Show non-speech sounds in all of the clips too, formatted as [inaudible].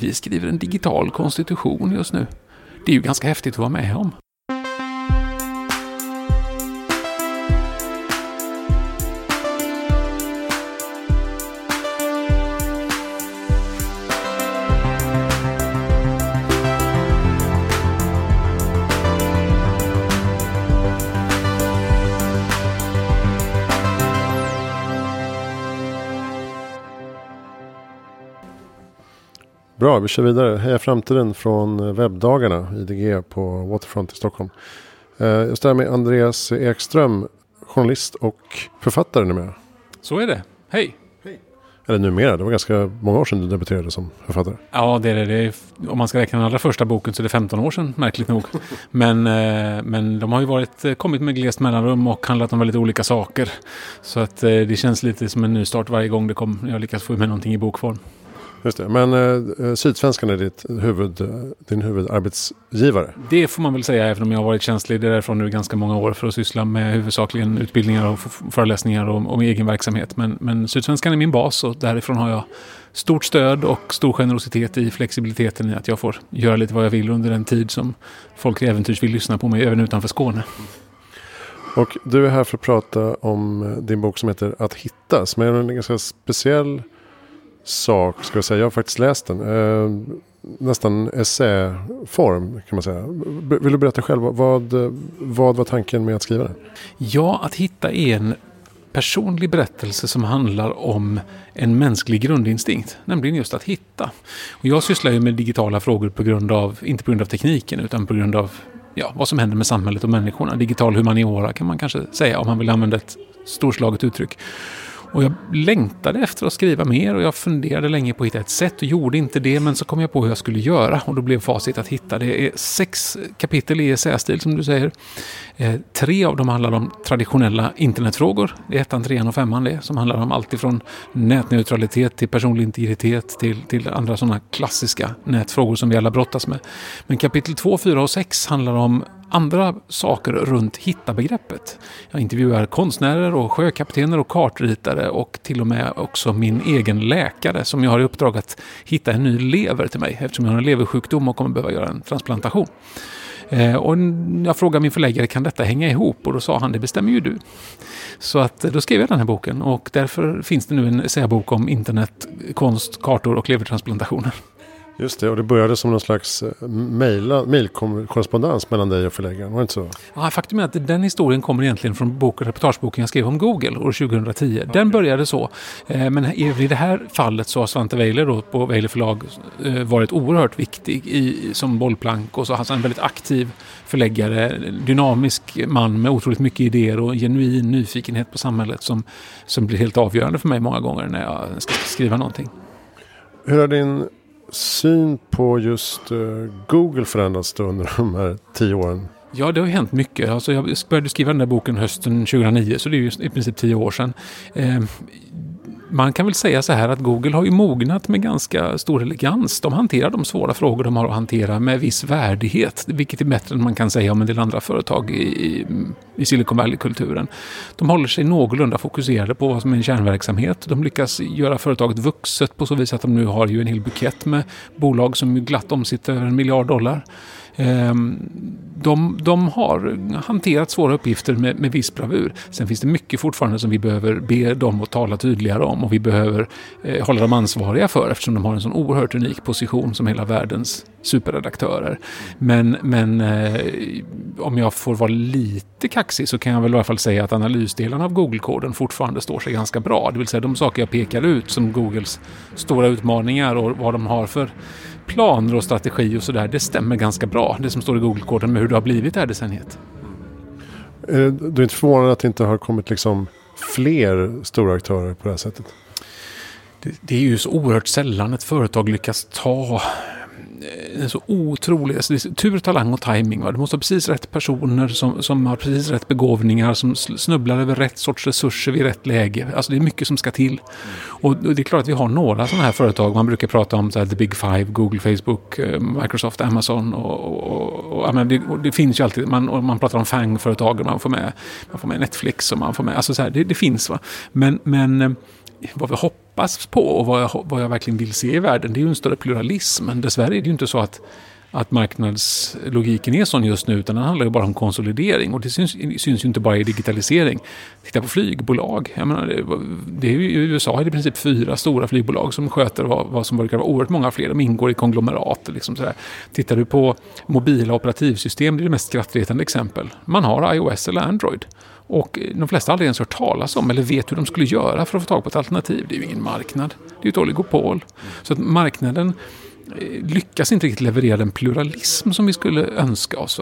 Vi skriver en digital konstitution just nu. Det är ju ganska häftigt att vara med om. Bra, vi kör vidare. Heja framtiden från webbdagarna, IDG på Waterfront i Stockholm. Eh, jag står här med Andreas Ekström, journalist och författare numera. Så är det. Hej! Eller numera, det var ganska många år sedan du debuterade som författare. Ja, det är det. det är, om man ska räkna den allra första boken så är det 15 år sedan, märkligt nog. [laughs] Men, eh, men de har ju varit, eh, kommit med glest mellanrum och handlat om väldigt olika saker. Så att det känns lite som en nystart varje gång det kom, jag lyckas få med någonting i bokform. Just det. Men eh, Sydsvenskan är ditt huvud, din huvudarbetsgivare? Det får man väl säga, även om jag har varit tjänstledig därifrån nu ganska många år för att syssla med huvudsakligen utbildningar och föreläsningar och, och egen verksamhet. Men, men Sydsvenskan är min bas och därifrån har jag stort stöd och stor generositet i flexibiliteten i att jag får göra lite vad jag vill under den tid som folk äventyrs vill lyssna på mig, även utanför Skåne. Och du är här för att prata om din bok som heter Att hitta, som är en ganska speciell sak, ska jag säga. Jag har faktiskt läst den. Eh, nästan essäform kan man säga. Vill du berätta själv, vad, vad var tanken med att skriva den? Ja, att hitta en personlig berättelse som handlar om en mänsklig grundinstinkt, nämligen just att hitta. Och jag sysslar ju med digitala frågor på grund av, inte på grund av tekniken, utan på grund av ja, vad som händer med samhället och människorna. Digital humaniora kan man kanske säga om man vill använda ett storslaget uttryck. Och jag längtade efter att skriva mer och jag funderade länge på att hitta ett sätt och gjorde inte det. Men så kom jag på hur jag skulle göra och då blev facit att hitta. Det är sex kapitel i essästil som du säger. Eh, tre av dem handlar om traditionella internetfrågor. Det är ettan, trean och femman det. Som handlar om allt ifrån nätneutralitet till personlig integritet till, till andra sådana klassiska nätfrågor som vi alla brottas med. Men kapitel två, fyra och sex handlar om andra saker runt hitta-begreppet. Jag intervjuar konstnärer och sjökaptener och kartritare och till och med också min egen läkare som jag har i uppdrag att hitta en ny lever till mig eftersom jag har en leversjukdom och kommer behöva göra en transplantation. Eh, och jag frågade min förläggare, kan detta hänga ihop? Och då sa han, det bestämmer ju du. Så att eh, då skrev jag den här boken och därför finns det nu en essäbok om internet, konst, kartor och levertransplantationer. Just det, och det började som någon slags eh, mejlkorrespondens mellan dig och förläggaren, var det inte så? Ja, faktum är att den historien kommer egentligen från bok, reportageboken jag skrev om Google år 2010. Den började så. Eh, men i det här fallet så har Svante Weiler då på Weiler förlag eh, varit oerhört viktig i, som bollplank och så han en väldigt aktiv förläggare, dynamisk man med otroligt mycket idéer och genuin nyfikenhet på samhället som, som blir helt avgörande för mig många gånger när jag ska skriva någonting. Hur har din syn på just eh, Google förändrats då under de här tio åren? Ja, det har hänt mycket. Alltså jag började skriva den där boken hösten 2009, så det är ju i princip tio år sedan. Eh, man kan väl säga så här att Google har ju mognat med ganska stor elegans. De hanterar de svåra frågor de har att hantera med viss värdighet, vilket är bättre än man kan säga om en del andra företag i, i Silicon Valley-kulturen. De håller sig någorlunda fokuserade på vad som är en kärnverksamhet. De lyckas göra företaget vuxet på så vis att de nu har ju en hel bukett med bolag som glatt omsitter över en miljard dollar. Ehm, de, de, har hanterat svåra uppgifter med, med viss bravur. Sen finns det mycket fortfarande som vi behöver be dem att tala tydligare om och vi behöver eh, hålla dem ansvariga för eftersom de har en sån oerhört unik position som hela världens superredaktörer. Men, men eh, om jag får vara lite kaxig så kan jag väl i alla fall säga att analysdelarna av Google-koden fortfarande står sig ganska bra. Det vill säga de saker jag pekar ut som Googles stora utmaningar och vad de har för planer och strategi och sådär, det stämmer ganska bra. Det som står i Google-koden med hur det har blivit det här decenniet. Du är inte förvånad att det inte har kommit liksom fler stora aktörer på det här sättet? Det, det, är ju så oerhört sällan ett företag lyckas ta en så otrolig. Alltså det är tur, talang och timing. Va? Du måste ha precis rätt personer som, som har precis rätt begåvningar, som snubblar över rätt sorts resurser vid rätt läge. Alltså det är mycket som ska till. Och det är klart att vi har några sådana här företag. Man brukar prata om så här, the big five, Google, Facebook, eh, Microsoft, Amazon och, och, och, och det, det, finns ju alltid. Man, man pratar om FANG-företag man får med, man får med Netflix och man får med, alltså så här, det, det finns va. Men, men eh, vad vi hoppas på och vad jag, vad jag verkligen vill se i världen, det är ju en större pluralism. Men dessvärre är det ju inte så att att marknadslogiken är sån just nu, utan den handlar ju bara om konsolidering. Och det syns, syns ju inte bara i digitalisering. Titta på flygbolag. Jag menar, det, det är ju, I USA är det i princip fyra stora flygbolag som sköter vad, vad som brukar vara oerhört många fler. De ingår i konglomerat. Liksom sådär. Tittar du på mobila operativsystem, det är det mest skrattretande exempel. Man har iOS eller Android. Och de flesta har aldrig ens hört talas om eller vet hur de skulle göra för att få tag på ett alternativ. Det är ju ingen marknad. Det är ju ett oligopol. Så att marknaden Eh, lyckas inte riktigt leverera den pluralism som vi skulle önska oss.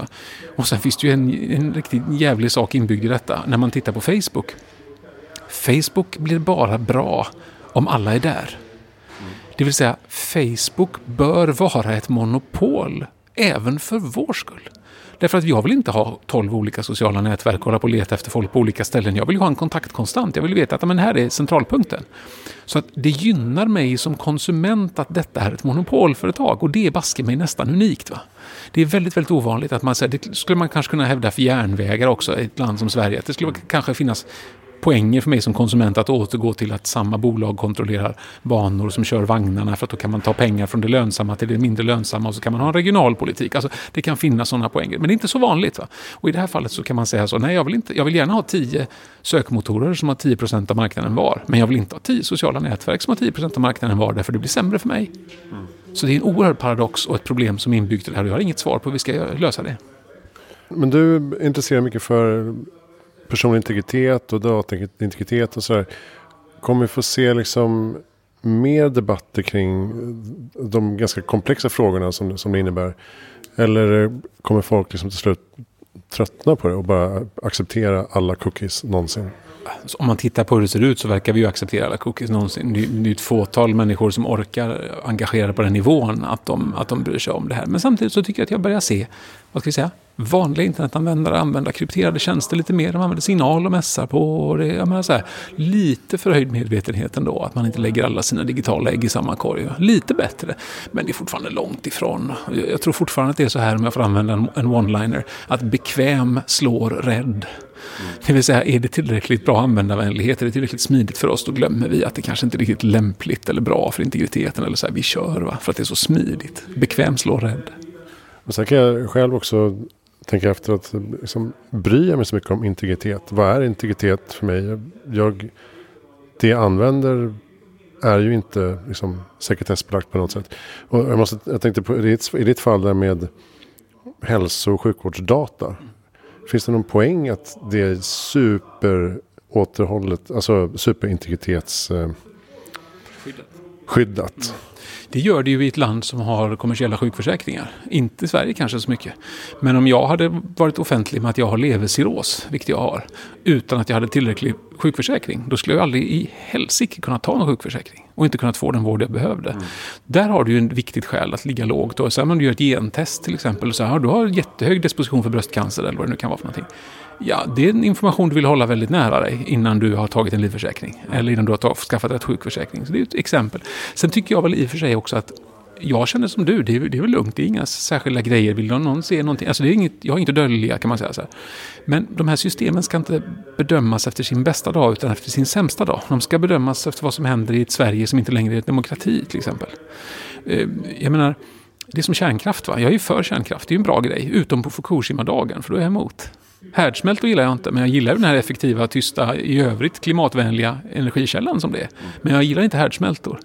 Och sen finns det ju en, en riktigt jävlig sak inbyggd i detta när man tittar på Facebook. Facebook blir bara bra om alla är där. Det vill säga, Facebook bör vara ett monopol även för vår skull. Därför att jag vill inte ha tolv olika sociala nätverk och hålla på och leta efter folk på olika ställen. Jag vill ha en kontakt konstant. Jag vill veta att men här är centralpunkten. Så att det gynnar mig som konsument att detta är ett monopolföretag och det är baske mig nästan unikt. Va? Det är väldigt, väldigt ovanligt att man säger, det skulle man kanske kunna hävda för järnvägar också i ett land som Sverige. Att det skulle kanske finnas poänger för mig som konsument att återgå till att samma bolag kontrollerar banor som kör vagnarna för att då kan man ta pengar från det lönsamma till det mindre lönsamma och så kan man ha en regionalpolitik. Alltså, det kan finnas sådana poänger, men det är inte så vanligt. Va? Och i det här fallet så kan man säga så, nej jag vill, inte, jag vill gärna ha tio sökmotorer som har 10% av marknaden var, men jag vill inte ha tio sociala nätverk som har 10% av marknaden var, därför det blir sämre för mig. Mm. Så det är en oerhörd paradox och ett problem som är inbyggt i det här och jag har inget svar på hur vi ska lösa det. Men du är intresserad mycket för personlig integritet och dataintegritet och sådär. Kommer vi få se liksom mer debatter kring de ganska komplexa frågorna som, som det innebär? Eller kommer folk liksom till slut tröttna på det och bara acceptera alla cookies någonsin? Alltså, om man tittar på hur det ser ut så verkar vi ju acceptera alla cookies någonsin. Det är ett fåtal människor som orkar engagera på den nivån att de, att de bryr sig om det här. Men samtidigt så tycker jag att jag börjar se, vad ska vi säga, vanliga internetanvändare använder krypterade tjänster lite mer. De använder signal och mässar på. Och det, jag menar så här, lite förhöjd medvetenhet ändå. Att man inte lägger alla sina digitala ägg i samma korg. Lite bättre. Men det är fortfarande långt ifrån. Jag tror fortfarande att det är så här, om jag får använda en, en one-liner, att bekväm slår rädd. Mm. Det vill säga, är det tillräckligt bra användarvänlighet, är det tillräckligt smidigt för oss, då glömmer vi att det kanske inte är riktigt lämpligt eller bra för integriteten. Eller så här, vi kör va, för att det är så smidigt. Bekväm slår rädd. Och sen kan jag själv också tänka efter att liksom, bryr jag mig så mycket om integritet. Vad är integritet för mig? Jag, det jag använder är ju inte liksom, sekretessbelagt på något sätt. Och jag, måste, jag tänkte på i ditt, i ditt fall där med hälso och sjukvårdsdata. Finns det någon poäng att det är superåterhållet, alltså superintegritetsskyddat? Eh, det gör det ju i ett land som har kommersiella sjukförsäkringar. Inte i Sverige kanske så mycket. Men om jag hade varit offentlig med att jag har levercirros, vilket jag har, utan att jag hade tillräcklig sjukförsäkring, då skulle jag aldrig i helsike kunna ta någon sjukförsäkring och inte kunnat få den vård jag behövde. Mm. Där har du ju ett viktigt skäl att ligga lågt. Och sen om du gör ett gentest till exempel, så här, du har jättehög disposition för bröstcancer eller vad det nu kan vara för någonting. Ja, det är en information du vill hålla väldigt nära dig innan du har tagit en livförsäkring. Eller innan du har skaffat ett sjukförsäkring. Så det är ett exempel. Sen tycker jag väl i och för sig också att jag känner som du, det är, det är väl lugnt, det är inga särskilda grejer. Vill någon se någonting? Alltså det är inget, jag har inget att dölja kan man säga. Så här. Men de här systemen ska inte bedömas efter sin bästa dag utan efter sin sämsta dag. De ska bedömas efter vad som händer i ett Sverige som inte längre är demokrati till exempel. Eh, jag menar, det är som kärnkraft va. Jag är ju för kärnkraft, det är ju en bra grej. Utom på Fukushima-dagen, för då är jag emot. Härdsmältor gillar jag inte, men jag gillar den här effektiva, tysta, i övrigt klimatvänliga energikällan som det är. Men jag gillar inte härdsmältor.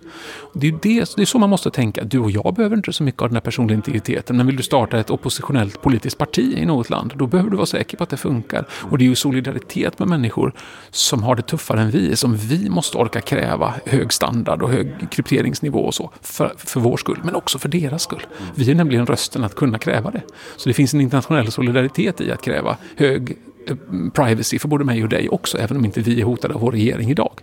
Det är, det, det är så man måste tänka. Du och jag behöver inte så mycket av den här personliga integriteten. Men vill du starta ett oppositionellt politiskt parti i något land, då behöver du vara säker på att det funkar. Och det är ju solidaritet med människor som har det tuffare än vi, som vi måste orka kräva hög standard och hög krypteringsnivå och så. För, för vår skull, men också för deras skull. Vi är nämligen rösten att kunna kräva det. Så det finns en internationell solidaritet i att kräva hög eh, privacy för både mig och dig också, även om inte vi är hotade av vår regering idag.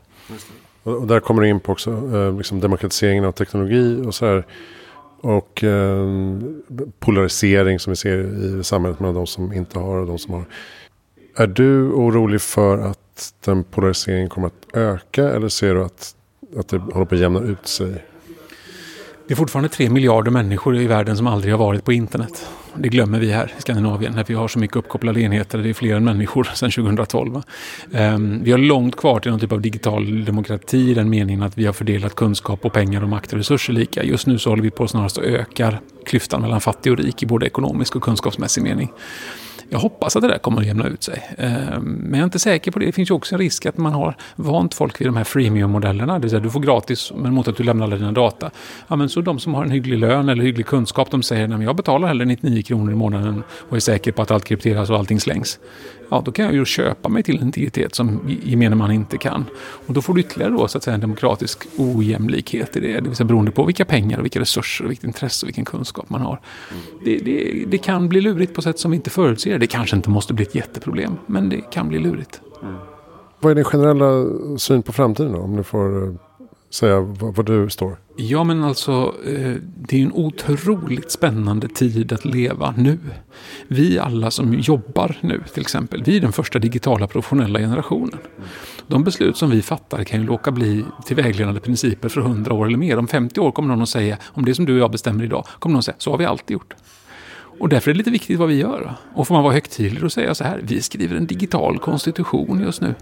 Och där kommer du in på också eh, liksom demokratiseringen av teknologi och så här. Och eh, polarisering som vi ser i samhället mellan de som inte har och de som har. Är du orolig för att den polariseringen kommer att öka eller ser du att, att det håller på att jämna ut sig? Det är fortfarande tre miljarder människor i världen som aldrig har varit på internet. Det glömmer vi här i Skandinavien när vi har så mycket uppkopplade enheter. Det är fler än människor [laughs] sedan 2012. Um, ehm, vi har långt kvar till någon typ av digital demokrati i den meningen att vi har fördelat kunskap och pengar och makt och resurser lika. Just nu så håller vi på snarast att ökar klyftan mellan fattig och rik i både ekonomisk och kunskapsmässig mening. Jag hoppas att det där kommer att jämna ut sig. Eh, men jag är inte säker på det. Det finns ju också en risk att man har vant folk vid de här freemium-modellerna. Det vill säga du får gratis men mot att du lämnar alla dina data. Ja, men så de som har en hygglig lön eller hygglig kunskap de säger att jag betalar hellre 99 kronor i månaden och är säker på att allt krypteras och allting slängs ja, då kan jag ju köpa mig till en integritet som gemene man inte kan. Och då får du ytterligare då, så att säga, en demokratisk ojämlikhet i det. Det vill säga beroende på vilka pengar, och vilka resurser, och vilket intresse och vilken kunskap man har. Det, det, det, kan bli lurigt på sätt som vi inte förutser. Det kanske inte måste bli ett jätteproblem, men det kan bli lurigt. Mm. Vad är din generella syn på framtiden då? Om du får eh, säga var du står? Ja, men alltså eh, det är en otroligt spännande tid att leva nu. Vi alla som jobbar nu till exempel, vi är den första digitala professionella generationen. De beslut som vi fattar kan ju låka bli till vägledande principer för 100 år eller mer. Om 50 år kommer någon att säga, om det som du och jag bestämmer idag, kommer någon att säga, så har vi alltid gjort. Och därför är det lite viktigt vad vi gör. Och får man vara högtidlig och säga så här, vi skriver en digital konstitution just nu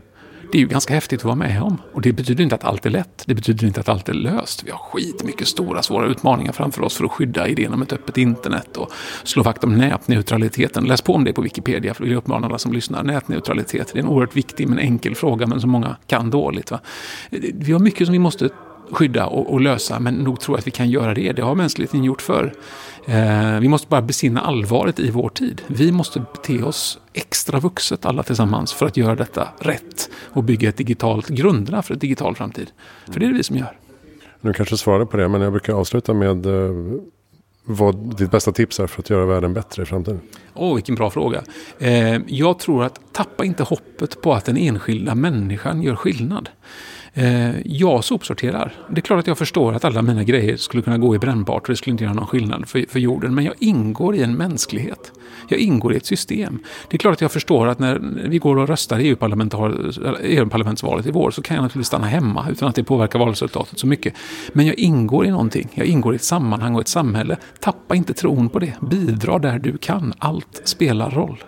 det är ju ganska häftigt att vara med om. Och det betyder inte att allt är lätt. Det betyder inte att allt är löst. Vi har skitmycket stora, svåra utmaningar framför oss för att skydda idén om ett öppet internet och slå vakt om nätneutraliteten. Läs på om det på Wikipedia, för jag uppmana alla som lyssnar. Nätneutralitet, det är en oerhört viktig men enkel fråga, men som många kan dåligt. Va? Vi har mycket som vi måste skydda och, och, lösa, men nog tror jag att vi kan göra det. Det har mänskligheten gjort förr. Eh, vi måste bara besinna allvaret i vår tid. Vi måste bete oss extra vuxet alla tillsammans för att göra detta rätt och bygga ett digitalt, grunderna för ett digital framtid. För det är det vi som gör. Nu kanske svarar på det, men jag brukar avsluta med eh, vad ditt bästa tips är för att göra världen bättre i framtiden? Åh, oh, vilken bra fråga. Eh, jag tror att tappa inte hoppet på att den enskilda människan gör skillnad. Eh, jag sopsorterar. Det är klart att jag förstår att alla mina grejer skulle kunna gå i brännbart och det skulle inte göra någon skillnad för, för jorden. Men jag ingår i en mänsklighet. Jag ingår i ett system. Det är klart att jag förstår att när vi går och röstar i eh, EU-parlamentsvalet i vår så kan jag naturligtvis stanna hemma utan att det påverkar valresultatet så mycket. Men jag ingår i någonting. Jag ingår i ett sammanhang och ett samhälle. Tappa inte tron på det. Bidra där du kan. Allt spelar roll.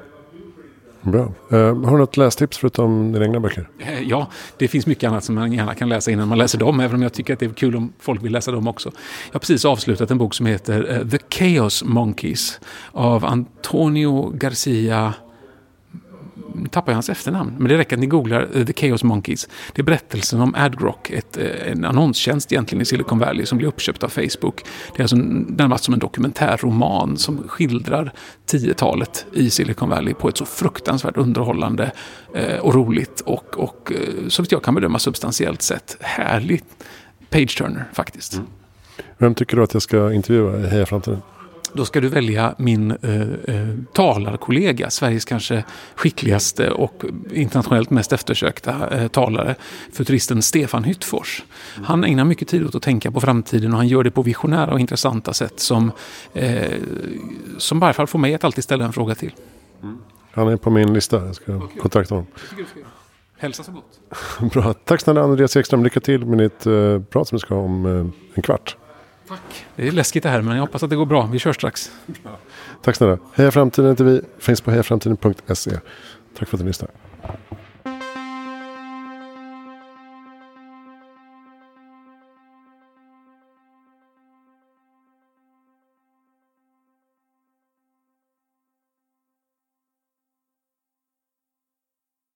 Bra. Uh, har du något lästips förutom dina egna böcker? Uh, ja, det finns mycket annat som man gärna kan läsa innan man läser dem. Även om jag tycker att det är kul om folk vill läsa dem också. Jag har precis avslutat en bok som heter uh, The Chaos Monkeys. Av Antonio Garcia tappar jag hans efternamn, men det räcker att ni googlar eh, The Chaos Monkeys. Det är berättelsen om AdGrock, ett, eh, en annonstjänst egentligen i Silicon Valley som blir uppköpt av Facebook. Det är alltså närmast som en dokumentärroman som skildrar 10-talet i Silicon Valley på ett så fruktansvärt underhållande eh, och roligt och, och så vitt jag kan bedöma substantiellt sett härligt page-turner faktiskt. Mm. Vem tycker du att jag ska intervjua i Heja Framtiden? Då ska du välja min eh, eh, talarkollega, Sveriges kanske skickligaste och internationellt mest eftersökta eh, talare, futuristen Stefan Hyttfors. Han ägnar mycket tid åt att tänka på framtiden och han gör det på visionära och intressanta sätt som, eh, som i varje fall får mig att alltid ställa en fråga till. Mm. Han är på min lista, jag ska okay. kontakta honom. Hälsa så gott. [laughs] Bra, tack snälla Andreas Ekström, lycka till med ditt eh, prat som vi ska ha om eh, en kvart. Tack. Det är läskigt det här men jag hoppas att det går bra. Vi kör strax. Tack snälla. Heja Framtiden heter vi. Finns på hejaframtiden.se. Tack för att du lyssnade.